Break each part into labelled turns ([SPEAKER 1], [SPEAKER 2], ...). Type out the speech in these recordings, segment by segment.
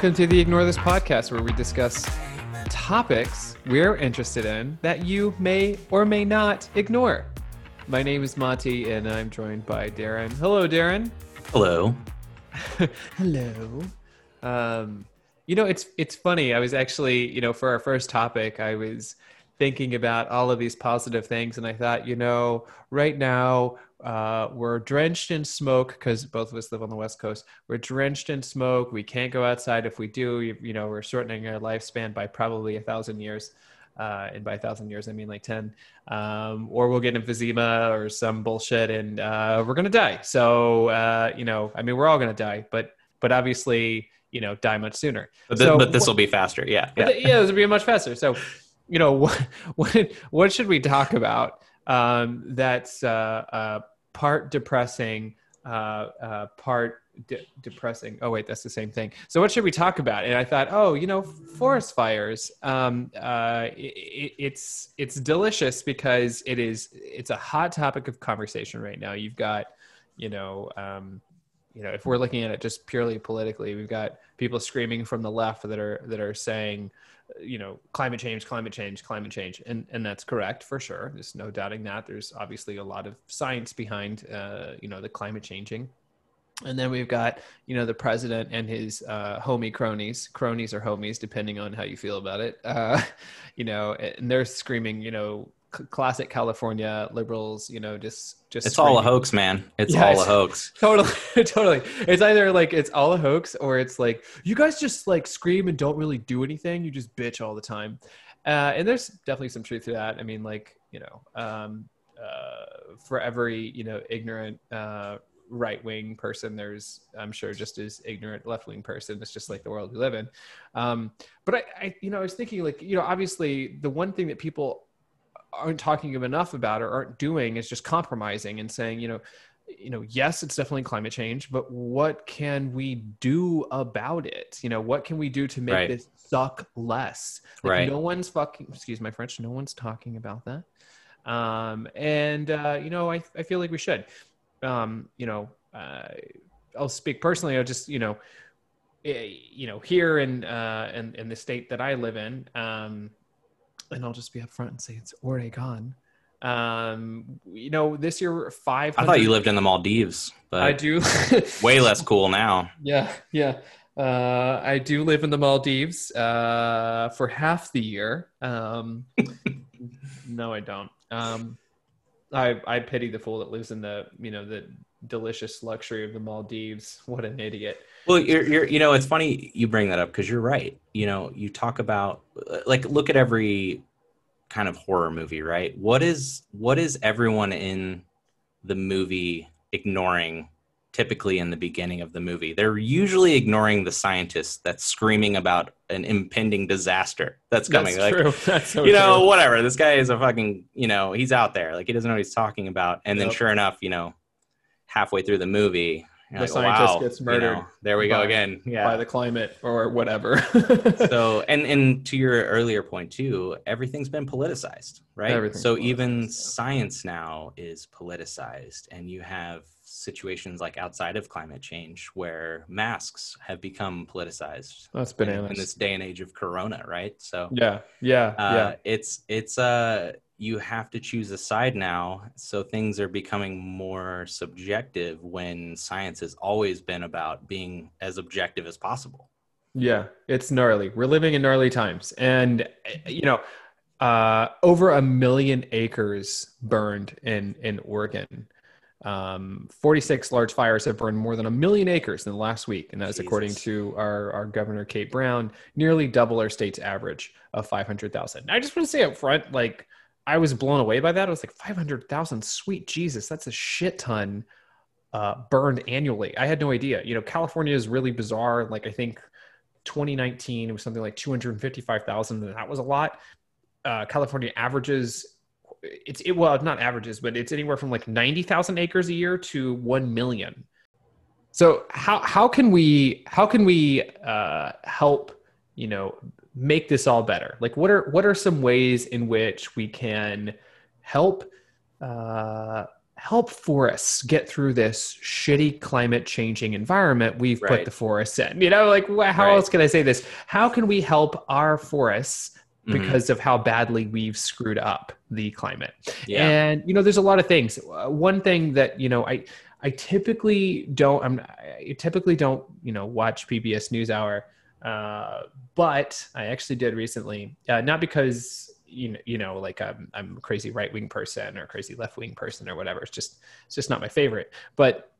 [SPEAKER 1] Welcome to the Ignore This podcast, where we discuss topics we're interested in that you may or may not ignore. My name is Monty, and I'm joined by Darren. Hello, Darren.
[SPEAKER 2] Hello.
[SPEAKER 1] Hello. Um, you know, it's it's funny. I was actually, you know, for our first topic, I was thinking about all of these positive things, and I thought, you know, right now uh, we're drenched in smoke because both of us live on the West Coast. We're drenched in smoke. We can't go outside. If we do, you, you know, we're shortening our lifespan by probably a thousand years. Uh, and by a thousand years, I mean like 10. Um, or we'll get emphysema or some bullshit and uh, we're going to die. So, uh, you know, I mean, we're all going to die, but, but obviously, you know, die much sooner.
[SPEAKER 2] But, th-
[SPEAKER 1] so,
[SPEAKER 2] but this will be faster. Yeah.
[SPEAKER 1] Yeah. yeah, this will be much faster. So, you know, what, what, what should we talk about? Um, that's uh, uh, part depressing, uh, uh, part de- depressing. Oh wait, that's the same thing. So what should we talk about? And I thought, oh, you know, forest fires. Um, uh, it, it's it's delicious because it is it's a hot topic of conversation right now. You've got, you know. Um, you know, if we're looking at it just purely politically, we've got people screaming from the left that are that are saying, you know, climate change, climate change, climate change, and and that's correct for sure. There's no doubting that. There's obviously a lot of science behind, uh, you know, the climate changing. And then we've got, you know, the president and his uh, homie cronies. Cronies or homies, depending on how you feel about it. Uh, you know, and they're screaming, you know, classic California liberals, you know, just just
[SPEAKER 2] it's screaming. all a hoax, man. It's yeah, all it's, a hoax.
[SPEAKER 1] Totally, totally. It's either like it's all a hoax, or it's like you guys just like scream and don't really do anything. You just bitch all the time, uh, and there's definitely some truth to that. I mean, like you know, um, uh, for every you know ignorant uh, right wing person, there's I'm sure just as ignorant left wing person. It's just like the world we live in. Um, but I, I, you know, I was thinking like you know, obviously the one thing that people aren't talking enough about or aren't doing is just compromising and saying, you know, you know, yes, it's definitely climate change, but what can we do about it? You know, what can we do to make right. this suck less? Like
[SPEAKER 2] right.
[SPEAKER 1] No one's fucking, excuse my French, no one's talking about that. Um, and, uh, you know, I, I feel like we should. Um, you know, uh, I'll speak personally. I'll just, you know, eh, you know, here in, uh, in, in the state that I live in, um, and I'll just be upfront and say it's Oregon. Um, you know, this year five.
[SPEAKER 2] I thought you lived in the Maldives, but
[SPEAKER 1] I do.
[SPEAKER 2] way less cool now.
[SPEAKER 1] Yeah, yeah. Uh, I do live in the Maldives uh, for half the year. Um, no, I don't. Um, I I pity the fool that lives in the you know the delicious luxury of the Maldives. What an idiot.
[SPEAKER 2] Well, you're, you're, you know, it's funny you bring that up because you're right. You know, you talk about like look at every kind of horror movie, right? What is what is everyone in the movie ignoring? Typically, in the beginning of the movie, they're usually ignoring the scientist that's screaming about an impending disaster that's coming.
[SPEAKER 1] That's
[SPEAKER 2] like,
[SPEAKER 1] true. That's so
[SPEAKER 2] you know,
[SPEAKER 1] true.
[SPEAKER 2] whatever. This guy is a fucking, you know, he's out there. Like he doesn't know what he's talking about. And then, sure enough, you know, halfway through the movie,
[SPEAKER 1] the like, scientist
[SPEAKER 2] wow,
[SPEAKER 1] gets murdered.
[SPEAKER 2] You know, there we
[SPEAKER 1] by,
[SPEAKER 2] go again. Yeah.
[SPEAKER 1] By the climate or whatever.
[SPEAKER 2] so, and and to your earlier point too, everything's been politicized, right? So even science now is politicized, and you have situations like outside of climate change where masks have become politicized.
[SPEAKER 1] That's bananas
[SPEAKER 2] in, in this day and age of Corona, right? So
[SPEAKER 1] yeah, yeah,
[SPEAKER 2] uh,
[SPEAKER 1] yeah.
[SPEAKER 2] It's it's uh you have to choose a side now. So things are becoming more subjective when science has always been about being as objective as possible.
[SPEAKER 1] Yeah, it's gnarly. We're living in gnarly times. And, you know, uh, over a million acres burned in, in Oregon. Um, 46 large fires have burned more than a million acres in the last week. And that's according to our, our governor, Kate Brown, nearly double our state's average of 500,000. I just want to say up front, like, I was blown away by that. I was like, 500,000, sweet Jesus, that's a shit ton uh, burned annually. I had no idea. You know, California is really bizarre. Like, I think 2019, it was something like 255,000, and that was a lot. Uh, California averages, it's, it, well, not averages, but it's anywhere from like 90,000 acres a year to 1 million. So how, how can we, how can we uh, help, you know, make this all better? Like, what are what are some ways in which we can help uh, help forests get through this shitty climate changing environment we've
[SPEAKER 2] Right.
[SPEAKER 1] put the forests in. You know, like how
[SPEAKER 2] Right.
[SPEAKER 1] else can I say this? How can we help our forests
[SPEAKER 2] Mhm.
[SPEAKER 1] because of how badly we've screwed up the climate?
[SPEAKER 2] yeah.
[SPEAKER 1] And you know, there's a lot of things. Uh, One thing that you know, I I typically don't. I'm I typically don't you know watch PBS NewsHour, uh, but I actually did recently. Uh, not because you know, you know, like I'm I'm a crazy right wing person or crazy left wing person or whatever. It's just it's just not my favorite. But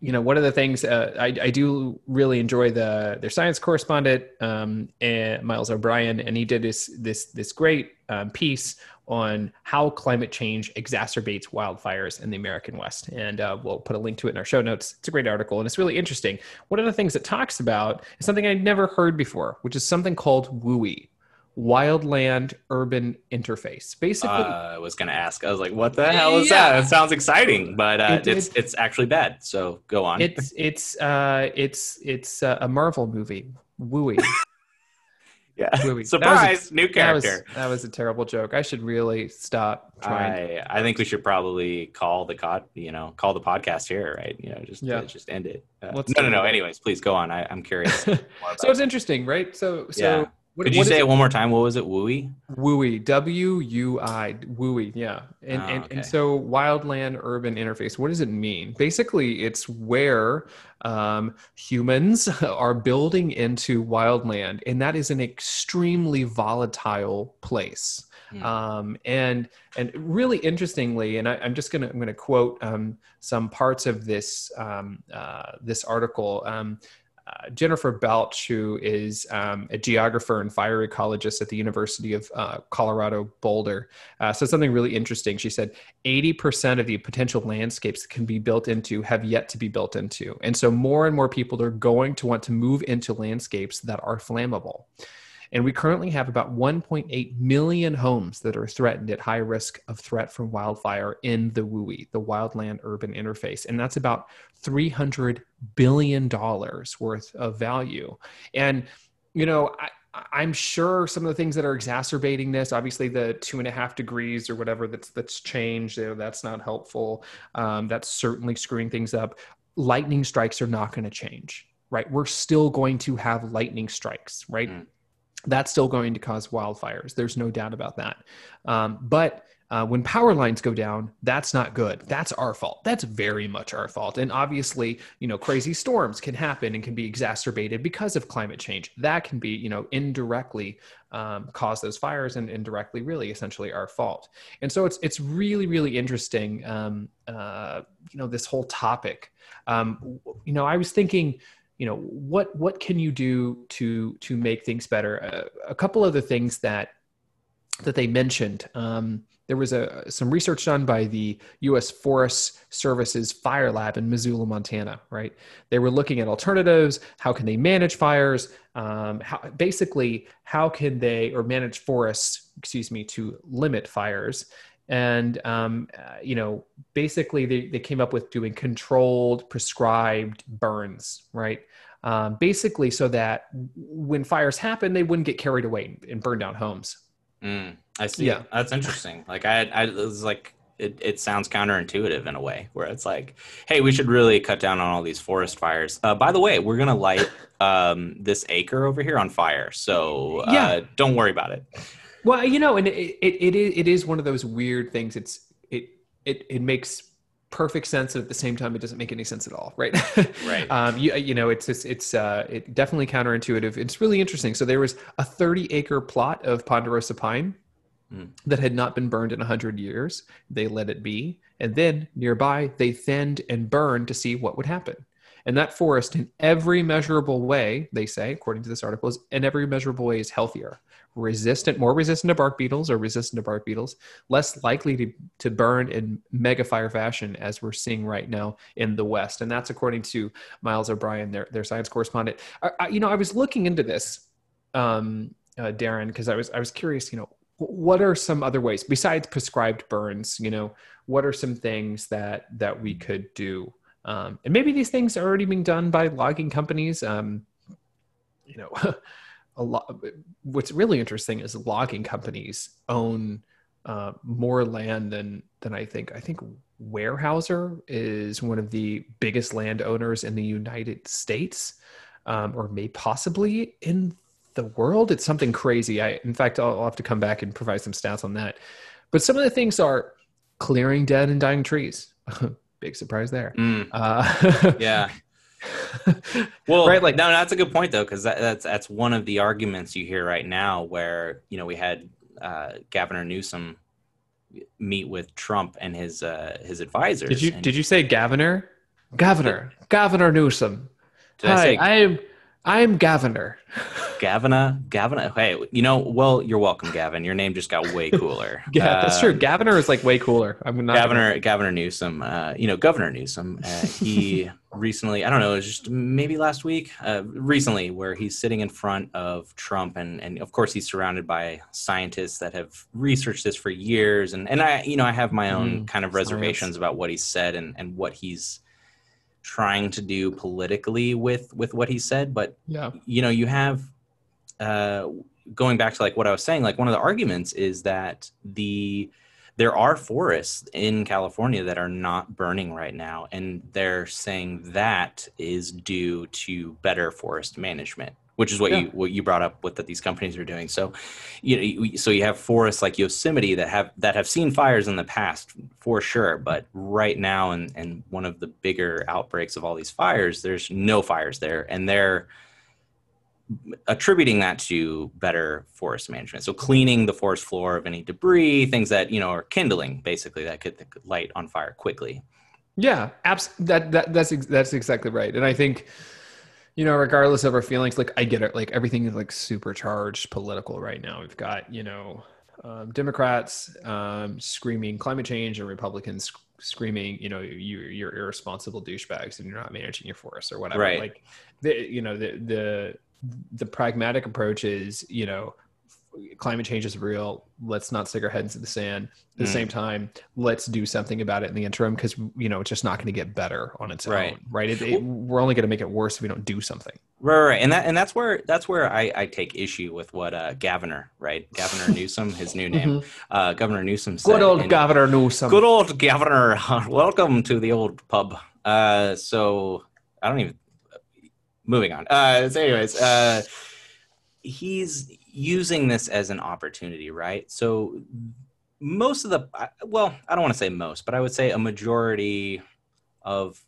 [SPEAKER 1] you know, one of the things uh, I, I do really enjoy the their science correspondent, um, and Miles O'Brien, and he did this this this great um, piece on how climate change exacerbates wildfires in the American West, and uh, we'll put a link to it in our show notes. It's a great article, and it's really interesting. One of the things it talks about is something I'd never heard before, which is something called WUI, Wildland Urban Interface. Basically,
[SPEAKER 2] Uh, I was gonna ask. I was like, "What the hell is
[SPEAKER 1] Yeah.
[SPEAKER 2] that?" It sounds exciting, but uh,
[SPEAKER 1] It-
[SPEAKER 2] it's
[SPEAKER 1] it-
[SPEAKER 2] it's actually bad. So go on.
[SPEAKER 1] it's it's uh, it's it's uh, a Marvel movie. WUI.
[SPEAKER 2] yeah.
[SPEAKER 1] Louis.
[SPEAKER 2] Surprise! new
[SPEAKER 1] That was,
[SPEAKER 2] character.
[SPEAKER 1] that was a terrible joke. I should really stop trying.
[SPEAKER 2] I I think we should probably call the cod you know call the podcast here, right? You know, just
[SPEAKER 1] Yeah.
[SPEAKER 2] just end it. Uh, no, no, no. Anyways, please go on. I, I'm curious.
[SPEAKER 1] so it's interesting, right? So so
[SPEAKER 2] Yeah.
[SPEAKER 1] What,
[SPEAKER 2] Could you say it one more time? What was it? Wooey?
[SPEAKER 1] WUI, W U I, WUI, yeah. And,
[SPEAKER 2] Oh,
[SPEAKER 1] and,
[SPEAKER 2] okay.
[SPEAKER 1] and so wildland urban interface, what does it mean? Basically, it's where um, humans are building into wildland, and that is an extremely volatile place.
[SPEAKER 2] Hmm.
[SPEAKER 1] Um, and and really interestingly, and I, I'm just gonna I'm gonna quote um, some parts of this um, uh, this article. Um, uh, Jennifer Balch, who is um, a geographer and fire ecologist at the University of uh, Colorado Boulder, uh, said something really interesting. She said 80% of the potential landscapes that can be built into have yet to be built into. And so more and more people are going to want to move into landscapes that are flammable. And we currently have about 1.8 million homes that are threatened at high risk of threat from wildfire in the WUI, the Wildland Urban Interface. And that's about $300 billion worth of value. And, you know, I, I'm sure some of the things that are exacerbating this, obviously the two and a half degrees or whatever that's that's changed, you know, that's not helpful. Um, that's certainly screwing things up. Lightning strikes are not going to change, right? We're still going to have lightning strikes, right?
[SPEAKER 2] Mm.
[SPEAKER 1] That's still going to cause wildfires. There's no doubt about that. Um, but uh, when power lines go down, that's not good. That's our fault. That's very much our fault. And obviously, you know, crazy storms can happen and can be exacerbated because of climate change. That can be, you know, indirectly um, cause those fires and indirectly, really, essentially, our fault. And so it's it's really really interesting. Um, uh, you know, this whole topic. Um, you know, I was thinking you know what what can you do to to make things better uh, a couple of the things that that they mentioned um, there was a some research done by the U.S. Forest Service's Fire Lab in Missoula, Montana. Right, they were looking at alternatives. How can they manage fires? Um, how, basically, how can they or manage forests? Excuse me, to limit fires. And um, uh, you know, basically, they, they came up with doing controlled, prescribed burns. Right, um, basically, so that when fires happen, they wouldn't get carried away and burn down homes.
[SPEAKER 2] Mm, I see.
[SPEAKER 1] Yeah.
[SPEAKER 2] That's interesting. Like I, I it was like it, it sounds counterintuitive in a way where it's like, hey, we should really cut down on all these forest fires. Uh, by the way, we're gonna light um, this acre over here on fire, so uh,
[SPEAKER 1] Yeah.
[SPEAKER 2] don't worry about it.
[SPEAKER 1] Well, you know, and it it, it is it is one of those weird things. It's it it it makes perfect sense, and at the same time, it doesn't make any sense at all, right?
[SPEAKER 2] Right.
[SPEAKER 1] um, you, you know, it's it's it's uh, it definitely counterintuitive. It's really interesting. So there was a 30 acre plot of ponderosa pine
[SPEAKER 2] Mm.
[SPEAKER 1] that had not been burned in 100 years. They let it be, and then nearby they thinned and burned to see what would happen. And that forest, in every measurable way, they say, according to this article, is in every measurable way is healthier, resistant, more resistant to bark beetles or resistant to bark beetles, less likely to, to burn in mega fire fashion as we're seeing right now in the West. And that's according to Miles O'Brien, their, their science correspondent. I, I, you know, I was looking into this, um, uh, Darren, because I was I was curious. You know, what are some other ways besides prescribed burns? You know, what are some things that that we could do? Um, and maybe these things are already being done by logging companies. Um, you know, a lot. What's really interesting is logging companies own uh, more land than than I think. I think Weyerhaeuser is one of the biggest landowners in the United States, um, or may possibly in the world. It's something crazy. I, in fact, I'll, I'll have to come back and provide some stats on that. But some of the things are clearing dead and dying trees. Big surprise there.
[SPEAKER 2] Mm,
[SPEAKER 1] Uh,
[SPEAKER 2] yeah. Well,
[SPEAKER 1] Right, like-
[SPEAKER 2] no, that's a good point though, because that, that's that's one of the arguments you hear right now, where you know we had uh, Governor Newsom meet with Trump and his uh, his advisors.
[SPEAKER 1] did you
[SPEAKER 2] and-
[SPEAKER 1] did you say Governor? Governor, Governor Newsom.
[SPEAKER 2] did I
[SPEAKER 1] Hi,
[SPEAKER 2] say
[SPEAKER 1] I am I am Governor.
[SPEAKER 2] Gavina? Gavina? Hey, you know, well, you're welcome, Gavin. Your name just got way cooler.
[SPEAKER 1] Yeah, that's true.
[SPEAKER 2] Um,
[SPEAKER 1] Governor is like way cooler. I'm not
[SPEAKER 2] Governor Governor Newsom, uh, you know Governor Newsom. Uh, he recently, I don't know, it was just maybe last week, uh, recently, where he's sitting in front of Trump, and and of course he's surrounded by scientists that have researched this for years, and and I, you know, I have my own
[SPEAKER 1] Mm,
[SPEAKER 2] kind of
[SPEAKER 1] science.
[SPEAKER 2] reservations about what he said and and what he's trying to do politically with with what he said, but
[SPEAKER 1] Yeah.
[SPEAKER 2] you know you have uh going back to like what i was saying like one of the arguments is that the there are forests in california that are not burning right now and they're saying that is due to better forest management which is what
[SPEAKER 1] Yeah.
[SPEAKER 2] you what you brought up with that these companies are doing so you know so you have forests like yosemite that have that have seen fires in the past for sure but right now and and one of the bigger outbreaks of all these fires there's no fires there and they're attributing that to better forest management. So cleaning the forest floor of any debris, things that you know are kindling, basically that could, that could light on fire quickly.
[SPEAKER 1] Yeah, abs- that, that that's ex- that's exactly right. And I think you know, regardless of our feelings, like I get it. Like everything is like supercharged political right now. We've got you know um, Democrats um, screaming climate change and Republicans sc- screaming, you know, you you're irresponsible douchebags and you're not managing your forests or whatever.
[SPEAKER 2] Right.
[SPEAKER 1] Like the you know the the the pragmatic approach is you know climate change is real. Let's not stick our heads in the sand. At the
[SPEAKER 2] Mm.
[SPEAKER 1] same time, let's do something about it in the interim because you know it's just not going to get better on its
[SPEAKER 2] Right.
[SPEAKER 1] own, right? It, it, we're only going to make it worse if we don't do something.
[SPEAKER 2] Right, right, and that and that's where that's where I, I take issue with what uh, Governor, right, Governor Newsom, his new name, uh, Governor Newsom said.
[SPEAKER 1] Good old
[SPEAKER 2] and-
[SPEAKER 1] Governor Newsom.
[SPEAKER 2] Good old Governor, welcome to the old pub. Uh, so I don't even. Moving on. Uh, so, anyways, uh, he's using this as an opportunity, right? So most of the, well, I don't want to say most, but I would say a majority of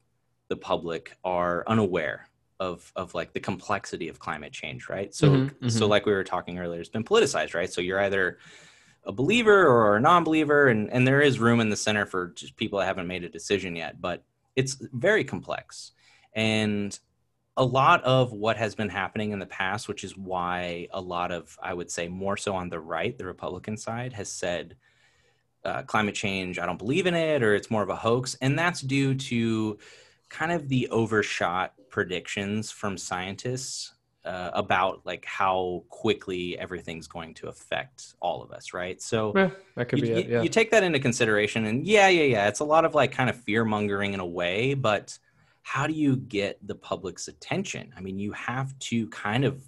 [SPEAKER 2] the public are unaware of of like the complexity of climate change, right? So
[SPEAKER 1] Mhm,
[SPEAKER 2] so
[SPEAKER 1] mhm.
[SPEAKER 2] like we were talking earlier, it's been politicized, right? So you're either a believer or a non-believer and and there is room in the center for just people that haven't made a decision yet but it's very complex and a lot of what has been happening in the past which is why a lot of i would say more so on the right the republican side has said uh, climate change i don't believe in it or it's more of a hoax and that's due to kind of the overshot predictions from scientists uh, about like how quickly everything's going to affect all of us right so
[SPEAKER 1] Yeah, that could
[SPEAKER 2] you,
[SPEAKER 1] be it. Yeah.
[SPEAKER 2] you take that into consideration and yeah yeah yeah it's a lot of like kind of fear mongering in a way but how do you get the public's attention? I mean you have to kind of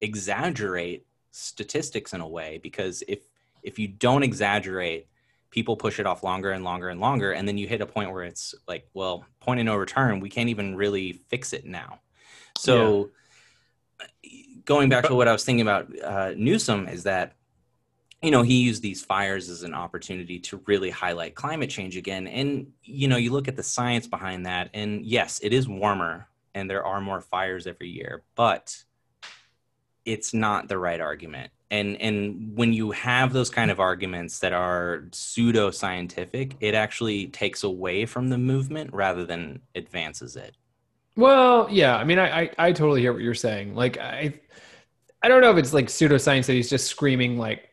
[SPEAKER 2] exaggerate statistics in a way because if if you don't exaggerate people push it off longer and longer and longer and then you hit a point where it's like well point of no return we can't even really fix it now. So going back to what i was thinking about uh, newsom is that you know he used these fires as an opportunity to really highlight climate change again and you know you look at the science behind that and yes it is warmer and there are more fires every year but it's not the right argument and and when you have those kind of arguments that are pseudo scientific it actually takes away from the movement rather than advances it
[SPEAKER 1] Well, yeah. I mean, I, I I totally hear what you're saying. Like, I I don't know if it's like pseudoscience that he's just screaming like,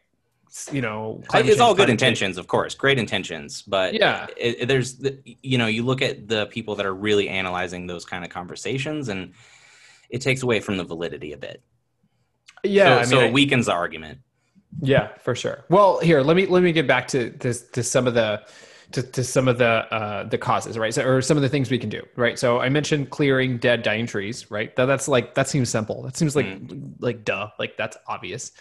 [SPEAKER 1] you know,
[SPEAKER 2] it's all good
[SPEAKER 1] change.
[SPEAKER 2] intentions of course great intentions but
[SPEAKER 1] Yeah.
[SPEAKER 2] it, it- there's the, you know you look at the people that are really analyzing those kind of conversations and it takes away from the validity a bit
[SPEAKER 1] Yeah.
[SPEAKER 2] so,
[SPEAKER 1] I mean,
[SPEAKER 2] so it weakens the argument
[SPEAKER 1] Yeah, for sure. Well, here let me let me get back to to, to some of the to, to some of the uh, the causes, right? So, or some of the things we can do, right? So I mentioned clearing dead, dying trees, right? That, that's like that seems simple. That seems like mm. like duh, like that's obvious.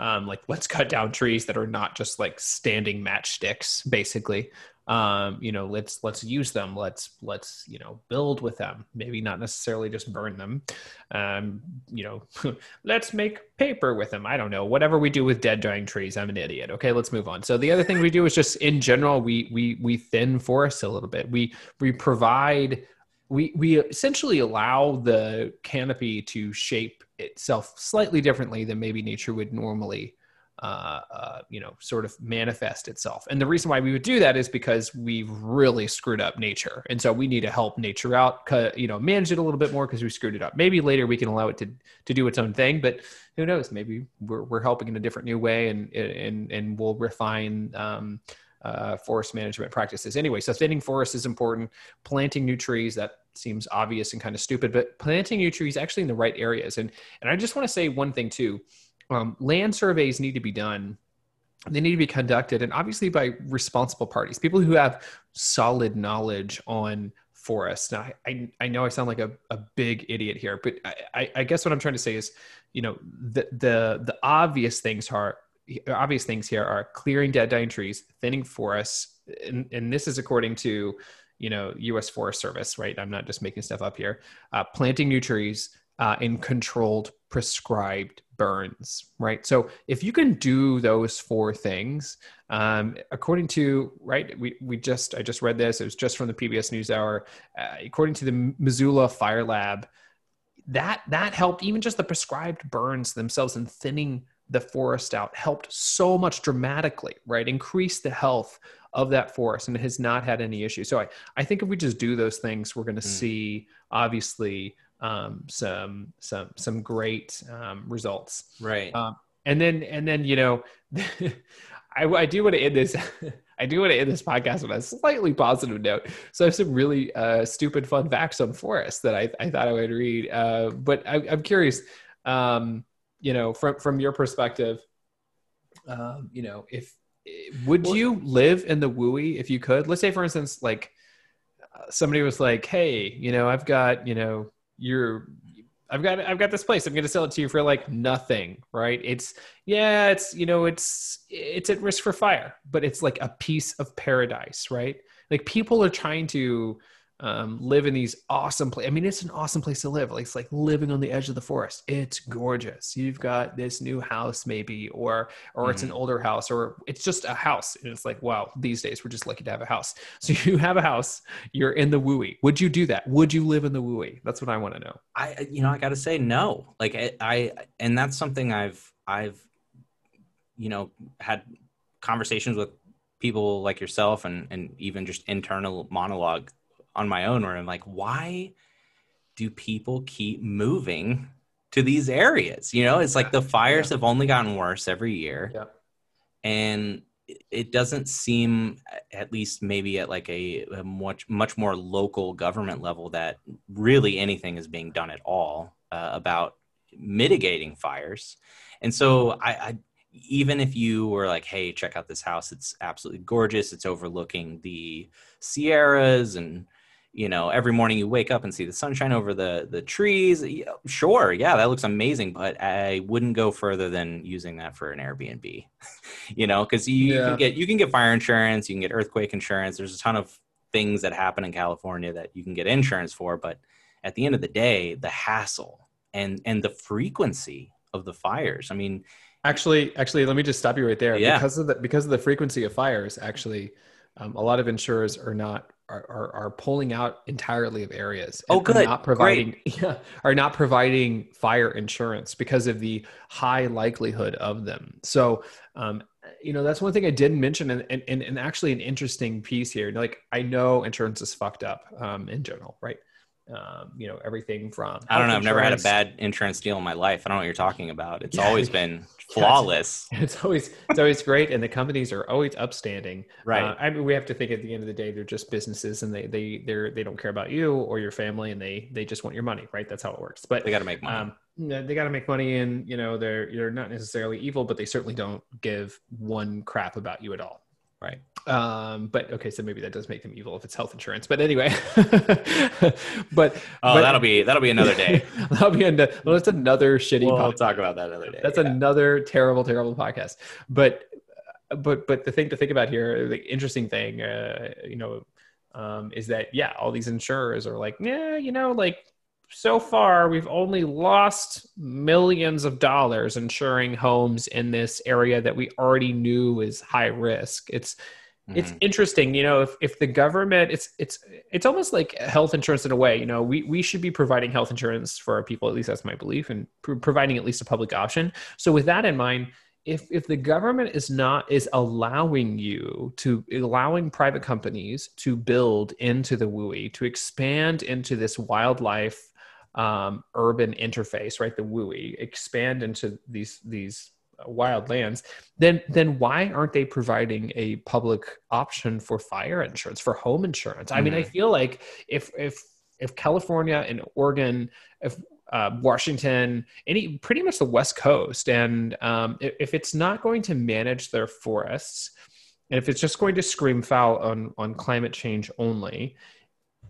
[SPEAKER 1] Um, like let's cut down trees that are not just like standing matchsticks, basically. Um, you know let's let's use them. Let's let's you know build with them. Maybe not necessarily just burn them. Um, you know let's make paper with them. I don't know. Whatever we do with dead dying trees i'm an idiot. Okay let's move on. So the other thing we do is just in general we we we thin forests a little bit. We we provide we we essentially allow the canopy to shape itself slightly differently than maybe nature would normally uh, uh, you know, sort of manifest itself. And the reason why we would do that is because we've really screwed up nature, and so we need to help nature out, you know, manage it a little bit more because we screwed it up. Maybe later we can allow it to to do its own thing, but who knows? Maybe we're we're helping in a different new way, and and and we'll refine. Um, uh, forest management practices. Anyway, so thinning forests is important. Planting new trees that seems obvious and kind of stupid, but planting new trees actually in the right areas. And and I just want to say one thing too um, land surveys need to be done they need to be conducted and obviously by responsible parties people who have solid knowledge on forests now, I, I, know i sound like a, a big idiot here but I, I guess what i'm trying to say is you know the the the obvious things are obvious things here are clearing dead dying trees thinning forests and, and this is according to you know u.s forest service right i'm not just making stuff up here uh, planting new trees uh, in controlled prescribed burns, right? So if you can do those four things, um, according to right, we we just I just read this. It was just from the PBS NewsHour. Uh, according to the Missoula Fire Lab, that that helped even just the prescribed burns themselves and thinning the forest out helped so much dramatically, right? Increase the health of that forest and it has not had any issues. So I, I think if we just do those things, we're going to mm. see obviously um, some some some great um, results.
[SPEAKER 2] Right.
[SPEAKER 1] Um, and then and then you know, I, I do want to end this. I do want to end this podcast on a slightly positive note. So I have some really uh, stupid fun facts on forests that I, I thought I would read. Uh, but I, am curious, um, you know, from from your perspective, um, you know, if would well, you live in the WUI if you could? Let's say, for instance, like uh, somebody was like, "Hey, you know, I've got you know you're I've got I've got this place. I'm going to sell it to you for like nothing, right? It's yeah, it's you know, it's it's at risk for fire, but it's like a piece of paradise, right? Like people are trying to um, live in these awesome places. I mean, it's an awesome place to live. Like it's like living on the edge of the forest. It's gorgeous. You've got this new house, maybe, or or mm-hmm. it's an mm-hmm. older house, or it's just a house. And it's like, wow, these days we're just lucky to have a house. So you have a house. You're in the WUI. Would you do that? Would you live in the WUI? That's what I want to know.
[SPEAKER 2] I, you know, I got to say no. Like I, I, and that's something I've, I've, you know, had conversations with people like yourself and and even just internal monologue on my own where I'm like, why do people keep moving to these areas? You know, it's like the fires yeah. have only gotten worse every year.
[SPEAKER 1] Yeah.
[SPEAKER 2] And it doesn't seem at least maybe at like a, a, much much more local government level that really anything is being done at all uh, about mitigating fires and so I, I, even if you were like hey check out this house it's absolutely gorgeous it's overlooking the sierras and you know every morning you wake up and see the sunshine over the the trees sure yeah that looks amazing but i wouldn't go further than using that for an airbnb you know because you, yeah. you, can get you can get fire insurance you can get earthquake insurance there's a ton of things that happen in california that you can get insurance for but at the end of the day the hassle and and the frequency of the fires i mean
[SPEAKER 1] actually actually let me just stop you right there yeah. because of the because of the frequency of fires actually um, a lot of insurers are not are, are, are pulling out entirely of areas.
[SPEAKER 2] Oh, good.
[SPEAKER 1] Not providing, yeah, are not providing fire insurance because of the high likelihood of them. So, um, you know, that's one thing I didn't mention, and, and, and actually an interesting piece here. Like, I know insurance is fucked up um, in general, right? Um, you know everything from
[SPEAKER 2] i don't know i've never had a bad insurance deal in my life. I don't know what you're talking about. It's yeah. always been flawless
[SPEAKER 1] yeah, it's, it's, always it's always great and the companies are always upstanding.
[SPEAKER 2] Right.
[SPEAKER 1] Uh, i mean we have to think at the end of the day they're just businesses and they they they're they don't care about you or your family and they they just want your money right? That's how it works. But
[SPEAKER 2] they got to make money. um,
[SPEAKER 1] they got to make money and you know they're they're not necessarily evil but they certainly don't give one crap about you at all
[SPEAKER 2] Right.
[SPEAKER 1] Um, but okay, so maybe that does make them evil if it's health insurance. But anyway, but
[SPEAKER 2] oh,
[SPEAKER 1] but,
[SPEAKER 2] that'll be that'll be another day.
[SPEAKER 1] that'll be another. Well, that's another shitty.
[SPEAKER 2] we'll
[SPEAKER 1] podcast.
[SPEAKER 2] talk about that another day.
[SPEAKER 1] That's
[SPEAKER 2] yeah.
[SPEAKER 1] another terrible, terrible podcast. But but but the thing to think about here, the interesting thing, uh, you know, um, is that yeah, all these insurers are like, yeah, you know, like so far we've only lost millions of dollars insuring homes in this area that we already knew is high risk. It's it's
[SPEAKER 2] Mhm.
[SPEAKER 1] interesting you know if, if the government it's it's it's almost like health insurance in a way you know we, we should be providing health insurance for our people at least that's my belief and pro- providing at least a public option so with that in mind if if the government is not is allowing you to allowing private companies to build into the WUI to expand into this wildlife um, urban interface right? The WUI expand into these these wild lands. Then then why aren't they providing a public option for fire insurance for home insurance? I mean i feel like if if if california and oregon if uh, washington any pretty much the west coast and um, if, if it's not going to manage their forests and if it's just going to scream foul on on climate change only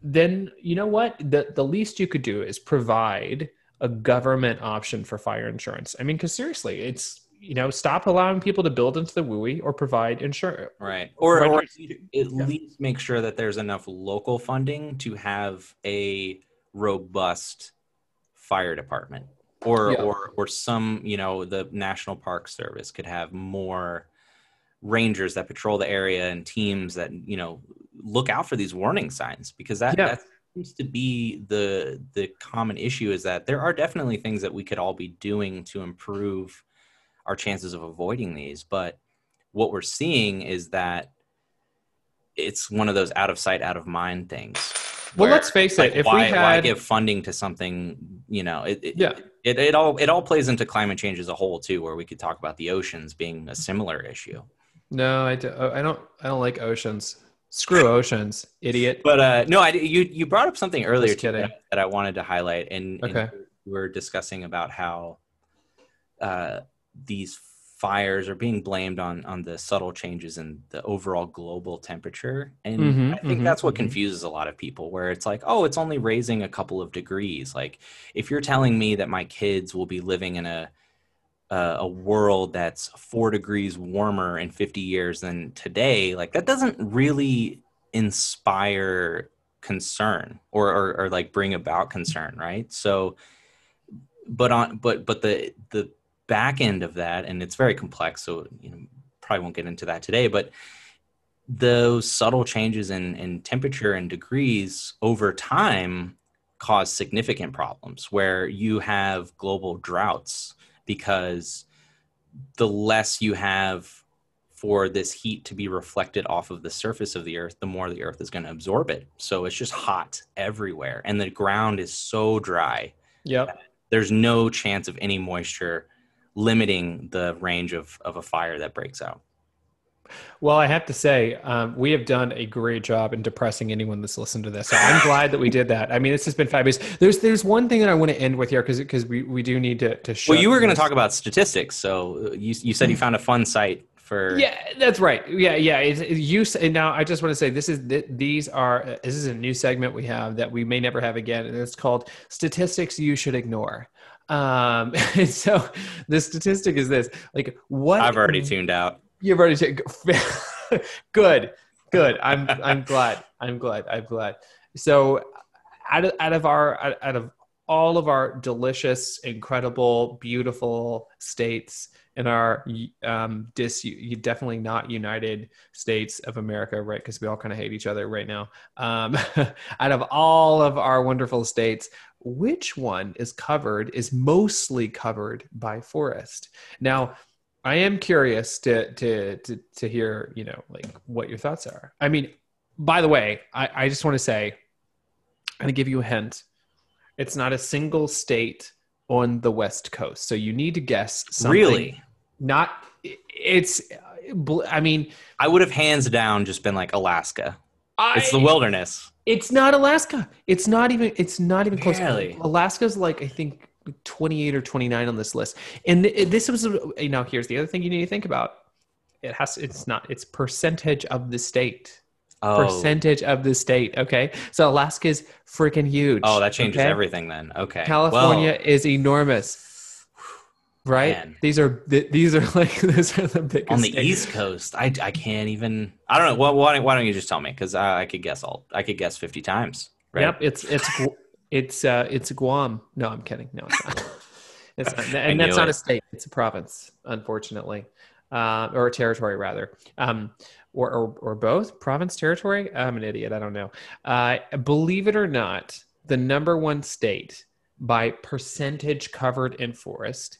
[SPEAKER 1] then you know what the the least you could do is provide a government option for fire insurance i mean because seriously it's you know, stop allowing people to build into the WUI or provide insurance.
[SPEAKER 2] Right. Or, or at
[SPEAKER 1] Yeah.
[SPEAKER 2] least make sure that there's enough local funding to have a robust fire department. Or
[SPEAKER 1] Yeah.
[SPEAKER 2] or or some, you know, the National Park Service could have more rangers that patrol the area and teams that, you know, look out for these warning signs because that,
[SPEAKER 1] Yeah.
[SPEAKER 2] that seems to be the the common issue is that there are definitely things that we could all be doing to improve our chances of avoiding these but what we're seeing is that it's one of those out of sight out of mind things
[SPEAKER 1] Well,
[SPEAKER 2] where,
[SPEAKER 1] let's face
[SPEAKER 2] like,
[SPEAKER 1] it. If
[SPEAKER 2] why,
[SPEAKER 1] we
[SPEAKER 2] why give funding to something you know it, it,
[SPEAKER 1] Yeah.
[SPEAKER 2] it, it all it all plays into climate change as a whole too where we could talk about the oceans being a similar issue
[SPEAKER 1] no, I, do, I don't. I don't like oceans. Screw oceans, idiot.
[SPEAKER 2] but uh no i you you brought up something earlier
[SPEAKER 1] kidding.
[SPEAKER 2] that, that i wanted to highlight and, and we're discussing about how uh these fires are being blamed on on the subtle changes in the overall global temperature and
[SPEAKER 1] Mhm,
[SPEAKER 2] i think
[SPEAKER 1] mhm,
[SPEAKER 2] that's what
[SPEAKER 1] mhm.
[SPEAKER 2] confuses a lot of people where it's like oh it's only raising a couple of degrees like if you're telling me that my kids will be living in a a, a world that's four degrees warmer in 50 years than today like that doesn't really inspire concern or, or or like bring about concern right? So but on but but the the back end of that and it's very complex so you know probably won't get into that today but those subtle changes in in temperature and degrees over time cause significant problems where you have global droughts because the less you have for this heat to be reflected off of the surface of the earth, the more the earth is going to absorb it. So it's just hot everywhere. And the ground is so dry.
[SPEAKER 1] Yep.
[SPEAKER 2] There's no chance of any moisture limiting the range of, of a fire that breaks out.
[SPEAKER 1] Well, I have to say, um, we have done a great job in depressing anyone that's listened to this. So I'm glad that we did that. I mean, this has been fabulous. There's there's one thing that I want to end with here because because we, we do need to to show.
[SPEAKER 2] Well, you were going to talk about statistics. So you, you said you found a fun site for.
[SPEAKER 1] Yeah, that's right. Yeah, yeah. It's, it's you say, now. I just want to say this is th- these are this is a new segment we have that we may never have again, and it's called statistics you should ignore. Um, and so the statistic is this: like what
[SPEAKER 2] I've already tuned out.
[SPEAKER 1] You've already taken. good, good. I'm I'm glad. I'm glad. I'm glad. So, out of out of our out out of all of our delicious, incredible, beautiful states in our um, dis definitely not United States of America, right? Because we all kind of hate each other right now. Um, out of all of our wonderful states, which one is covered is mostly covered by forest? Now I am curious to to to to hear, you know, like what your thoughts are. I mean, by the way, I, I just want to say, I'm gonna give you a hint. It's not a single state on the West Coast, so you need to guess something.
[SPEAKER 2] Really?
[SPEAKER 1] Not. It's. I mean,
[SPEAKER 2] I would have hands down just been like Alaska.
[SPEAKER 1] I,
[SPEAKER 2] It's the wilderness.
[SPEAKER 1] It's not Alaska. It's not even. It's not even close.
[SPEAKER 2] Really?
[SPEAKER 1] Alaska's like I think 28 or 29 on this list. And this was, uh, you know, here's the other thing you need to think about. it has. It's not. It's percentage of the state.
[SPEAKER 2] Oh,
[SPEAKER 1] Percentage of the state. Okay, so Alaska is freaking huge.
[SPEAKER 2] oh, that changes
[SPEAKER 1] okay?
[SPEAKER 2] everything then. Okay,
[SPEAKER 1] California is enormous. Right?
[SPEAKER 2] Man.
[SPEAKER 1] These are these are like these are the biggest
[SPEAKER 2] on the
[SPEAKER 1] states.
[SPEAKER 2] East Coast, I, I can't even. I don't know. Well, why, don't- why don't you just tell me? Because I, I could guess all. I could guess fifty times. Right?
[SPEAKER 1] Yep, it's it's it's uh it's Guam. No, I'm kidding. No, it's not. it's not. and that's not
[SPEAKER 2] it.
[SPEAKER 1] a state. It's a province, unfortunately, uh, or a territory rather, um, or, or or both. Province, territory. I'm an idiot. I don't know. Uh, believe it or not, the number one state by percentage covered in forest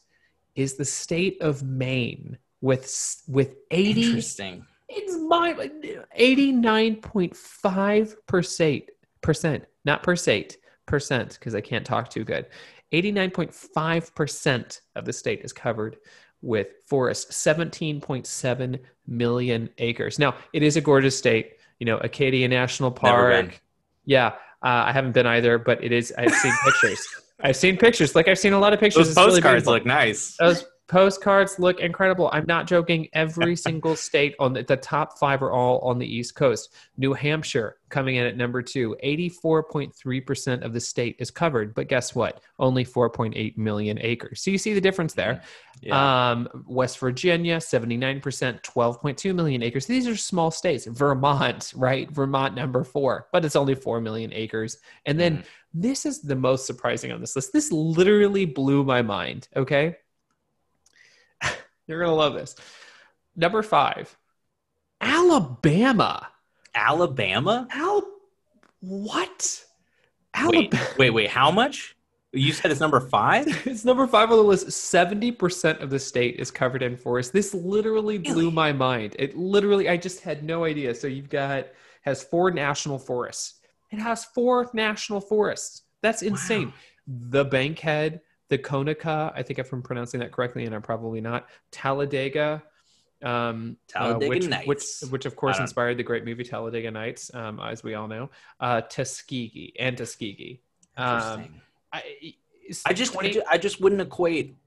[SPEAKER 1] is the state of Maine with with 80
[SPEAKER 2] Interesting.
[SPEAKER 1] it's my eighty-nine point five percent percent, not per state, percent, because I can't talk too good. Eighty-nine point five percent of the state is covered with forest. Seventeen point seven million acres. Now, it is a gorgeous state. You know, Acadia National Park. Yeah, uh, I haven't been either, but it is. I've seen pictures. I've seen pictures. Like I've seen a lot of pictures.
[SPEAKER 2] Those
[SPEAKER 1] It's
[SPEAKER 2] postcards
[SPEAKER 1] beautiful.
[SPEAKER 2] look nice.
[SPEAKER 1] Those postcards look incredible. I'm not joking. Every single state on the, the top five are all on the East Coast. New Hampshire coming in at number two. 84.3% of the state is covered. But guess what? Only 4.8 million acres. So you see the difference there.
[SPEAKER 2] Yeah.
[SPEAKER 1] Um, West Virginia, 79%, 12.2 million acres. These are small states. Vermont, right? Vermont, number four, but it's only 4 million acres. And then
[SPEAKER 2] Mhm.
[SPEAKER 1] this is the most surprising on this list. This literally blew my mind. Okay. You're going to love this. Number five, Alabama.
[SPEAKER 2] Alabama.
[SPEAKER 1] Al, what?
[SPEAKER 2] Wait,
[SPEAKER 1] Alabama.
[SPEAKER 2] wait, wait. How much? You said it's number five.
[SPEAKER 1] It's number five on the list. 70% of the state is covered in forest. This literally blew
[SPEAKER 2] Really?
[SPEAKER 1] my mind. It literally, I just had no idea. So you've got, has four national forests. It has four national forests. That's insane.
[SPEAKER 2] Wow.
[SPEAKER 1] The Bankhead, the Conecuh, I think if I'm pronouncing that correctly, and I'm probably not, Talladega. Um, uh, which,
[SPEAKER 2] Nights.
[SPEAKER 1] which, which of course inspired the great movie Talladega Nights, um, as we all know. Uh, Tuskegee and Tuskegee. Um, I,
[SPEAKER 2] I just, I
[SPEAKER 1] 20
[SPEAKER 2] just, I just wouldn't equate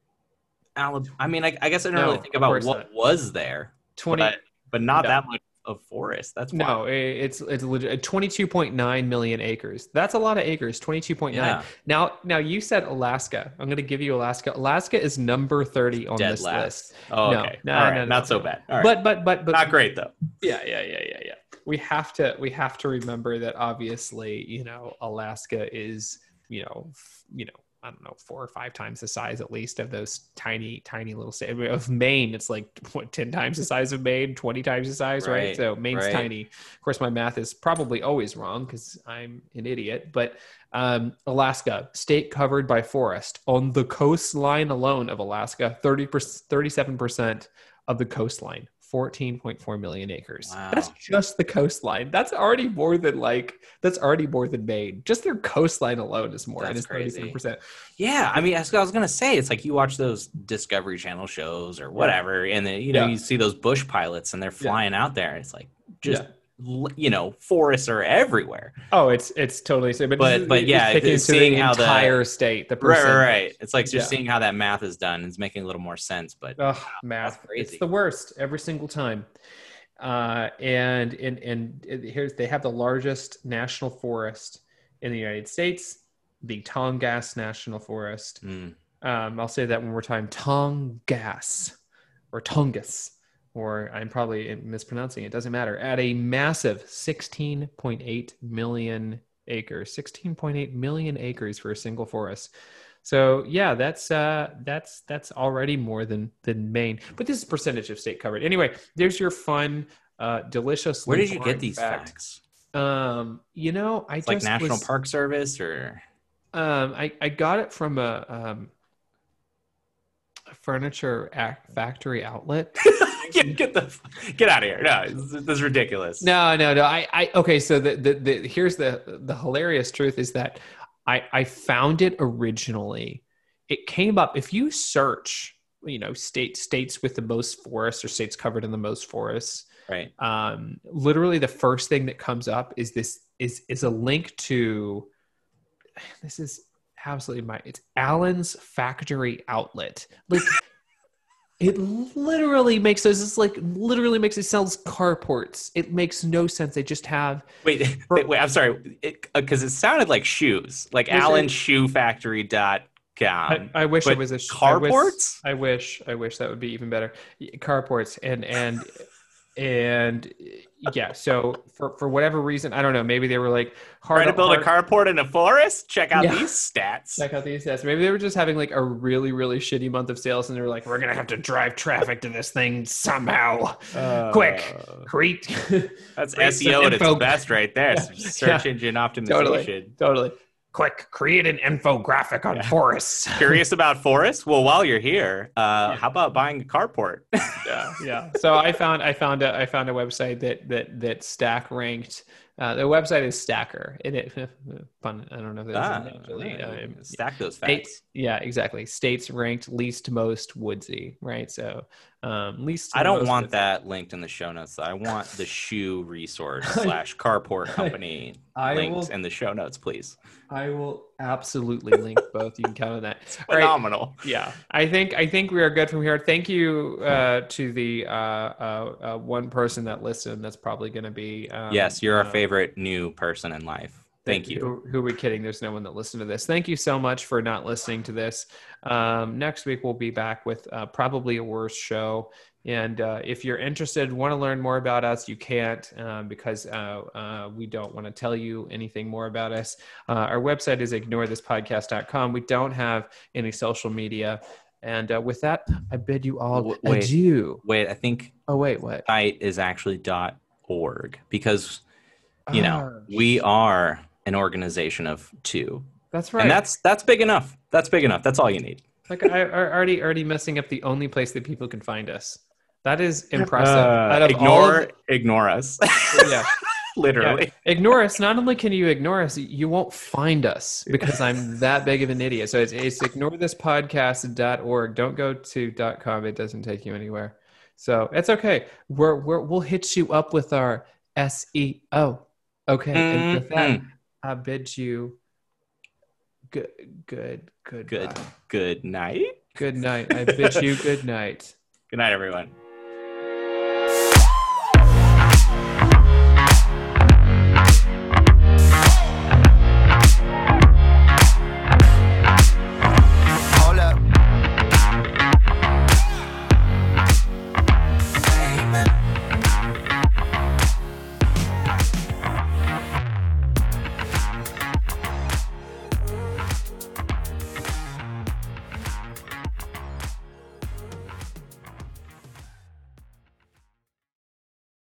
[SPEAKER 2] Alabama. I mean, I, I guess I don't
[SPEAKER 1] No,
[SPEAKER 2] really think about what
[SPEAKER 1] not.
[SPEAKER 2] was there,
[SPEAKER 1] 20
[SPEAKER 2] but, but not
[SPEAKER 1] No.
[SPEAKER 2] that much of forest. That's wild.
[SPEAKER 1] no, it's it's legit, uh, 22.9 million acres. That's a lot of acres. 22.9.
[SPEAKER 2] Yeah.
[SPEAKER 1] Now, now you said Alaska. I'm going to give you Alaska. Alaska is number 30 on
[SPEAKER 2] Dead
[SPEAKER 1] this
[SPEAKER 2] last.
[SPEAKER 1] list.
[SPEAKER 2] Oh,
[SPEAKER 1] No,
[SPEAKER 2] okay.
[SPEAKER 1] no,
[SPEAKER 2] right.
[SPEAKER 1] no, no,
[SPEAKER 2] not so bad. All right.
[SPEAKER 1] But but but but
[SPEAKER 2] not great though.
[SPEAKER 1] yeah yeah yeah yeah yeah. We have to we have to remember that obviously you know Alaska is you know you know I don't know four or five times the size at least of those tiny tiny little states of Maine. It's like what ten times the size of Maine, twenty times the size, right?
[SPEAKER 2] Right,
[SPEAKER 1] So Maine's
[SPEAKER 2] right.
[SPEAKER 1] tiny. Of course, my math is probably always wrong because I'm an idiot. But um, Alaska, state covered by forest on the coastline alone of Alaska, 30 37 percent of the coastline. 14.4 million acres.
[SPEAKER 2] Wow.
[SPEAKER 1] That's just the coastline. That's already more than like that's already more than Maine. Just their coastline alone is more.
[SPEAKER 2] That's
[SPEAKER 1] it's 37%.
[SPEAKER 2] crazy. Yeah, I mean, as I was gonna say, it's like you watch those Discovery Channel shows or whatever, and then you know
[SPEAKER 1] Yeah.
[SPEAKER 2] you see those bush pilots and they're
[SPEAKER 1] Yeah.
[SPEAKER 2] flying out there. And it's like just
[SPEAKER 1] Yeah.
[SPEAKER 2] You know forests are everywhere.
[SPEAKER 1] Oh, it's it's totally same. But
[SPEAKER 2] But- but yeah, it's
[SPEAKER 1] the
[SPEAKER 2] seeing how the-
[SPEAKER 1] entire state, the
[SPEAKER 2] Right, right, right. It's like just
[SPEAKER 1] Yeah.
[SPEAKER 2] seeing how that math is done. It's making a little more sense. But
[SPEAKER 1] Ugh, math. It's the worst every single time. Uh, and and and here's they have the largest national forest in the United States, the Tongass National Forest.
[SPEAKER 2] mm,
[SPEAKER 1] Um, I'll say that one more time: Tongass or Tongass, or I'm probably mispronouncing it. Doesn't matter. At a massive 16.8 million acres, 16.8 million acres for a single forest. So yeah, that's uh, that's that's already more than than Maine. But this is percentage of state covered. Anyway, there's your fun, uh, delicious.
[SPEAKER 2] where did you get these
[SPEAKER 1] fact.
[SPEAKER 2] facts?
[SPEAKER 1] Um, you know, I
[SPEAKER 2] It's
[SPEAKER 1] just
[SPEAKER 2] like National
[SPEAKER 1] was-
[SPEAKER 2] Park Service or
[SPEAKER 1] um, I, I got it from a, um, a furniture ac- factory outlet.
[SPEAKER 2] get, get the get out of here. No, this, this is ridiculous.
[SPEAKER 1] No, no, no. I, I okay. So the, the, the here's the the hilarious truth is that I I found it originally. It came up if you search, you know, state states with the most forests or states covered in the most forests.
[SPEAKER 2] Right.
[SPEAKER 1] Um, literally, the first thing that comes up is this is is a link to. This is absolutely my. It's Allen's factory outlet. Like. It literally makes those. It's like literally makes it sells carports. It makes no sense. They just have
[SPEAKER 2] Wait, wait, wait I'm sorry, because uh, it, sounded like shoes, like
[SPEAKER 1] it-
[SPEAKER 2] Allen Shoe Factory dot com.
[SPEAKER 1] I, I wish
[SPEAKER 2] but
[SPEAKER 1] it was a sh- I wish-
[SPEAKER 2] carports.
[SPEAKER 1] I wish, I wish that would be even better. Carports and and and yeah. So for for whatever reason, I don't know. Maybe they were like hard
[SPEAKER 2] Trying to build a
[SPEAKER 1] hard-
[SPEAKER 2] carport in a forest? Check out
[SPEAKER 1] Yeah.
[SPEAKER 2] these stats.
[SPEAKER 1] Check out these stats. Maybe they were just having like a really really shitty month of sales, and they were like, "We're gonna have to drive traffic to this thing somehow." Quick.
[SPEAKER 2] Uh,
[SPEAKER 1] Create.
[SPEAKER 2] That's SEO at its best right there.
[SPEAKER 1] Yeah.
[SPEAKER 2] Search engine optimization.
[SPEAKER 1] Totally. totally. Quick, create an infographic on
[SPEAKER 2] Yeah.
[SPEAKER 1] forests.
[SPEAKER 2] Curious about forests? Well, while you're here, uh, how about buying a carport?
[SPEAKER 1] yeah, yeah. So I found I found a I found a website that that that stack ranked. Uh, the website is Stacker. And it fun. I don't know if that's
[SPEAKER 2] Ah,
[SPEAKER 1] actually. Um,
[SPEAKER 2] stack those
[SPEAKER 1] States,
[SPEAKER 2] facts.
[SPEAKER 1] Yeah, exactly. States ranked least most woodsy, right? So um, least.
[SPEAKER 2] I don't want
[SPEAKER 1] woodsy.
[SPEAKER 2] that linked in the show notes. I want the shoe resource slash carport company
[SPEAKER 1] I
[SPEAKER 2] linked
[SPEAKER 1] will.
[SPEAKER 2] in the show notes, please.
[SPEAKER 1] I will absolutely link both. You can count on that. Right.
[SPEAKER 2] Phenomenal.
[SPEAKER 1] yeah i think i think we are good from here thank you uh to the uh uh, uh one person that listened that's probably going to be um,
[SPEAKER 2] yes, you're our
[SPEAKER 1] uh,
[SPEAKER 2] favorite new person in life. Thank you.
[SPEAKER 1] who, who are we kidding? There's no one that listened to this. Thank you so much for not listening to this. Um next week we'll be back with uh, probably a worse show. And uh, if you're interested want to learn more about us you can't um, because uh, uh, we don't want to tell you anything more about us. Uh, our website is ignorethispodcast.com we don't have any social media. And uh, with that i bid you all
[SPEAKER 2] wait.
[SPEAKER 1] adieu.
[SPEAKER 2] Wait, I think
[SPEAKER 1] oh wait what?
[SPEAKER 2] site is actually dot .org because you know
[SPEAKER 1] Ah,
[SPEAKER 2] we are an organization of two,
[SPEAKER 1] that's right
[SPEAKER 2] and that's that's big enough. That's big enough. That's all you need.
[SPEAKER 1] Like I, I already already messing up the only place that people can find us. That is impressive.
[SPEAKER 2] Uh,
[SPEAKER 1] Out of all
[SPEAKER 2] ignore
[SPEAKER 1] of
[SPEAKER 2] ignore us.
[SPEAKER 1] yeah,
[SPEAKER 2] Literally.
[SPEAKER 1] yeah. ignore us. Not only can you ignore us, you won't find us because I'm that big of an idiot. So it's, it's ignorethispodcast.org. Don't go to dot .com. It doesn't take you anywhere. So it's okay. We're, we're we'll hit you up with our SEO. Okay, and with that,
[SPEAKER 2] Mhm.
[SPEAKER 1] I bid you good good good
[SPEAKER 2] Good. Good night.
[SPEAKER 1] good night. I bid you good night.
[SPEAKER 2] Good night, everyone.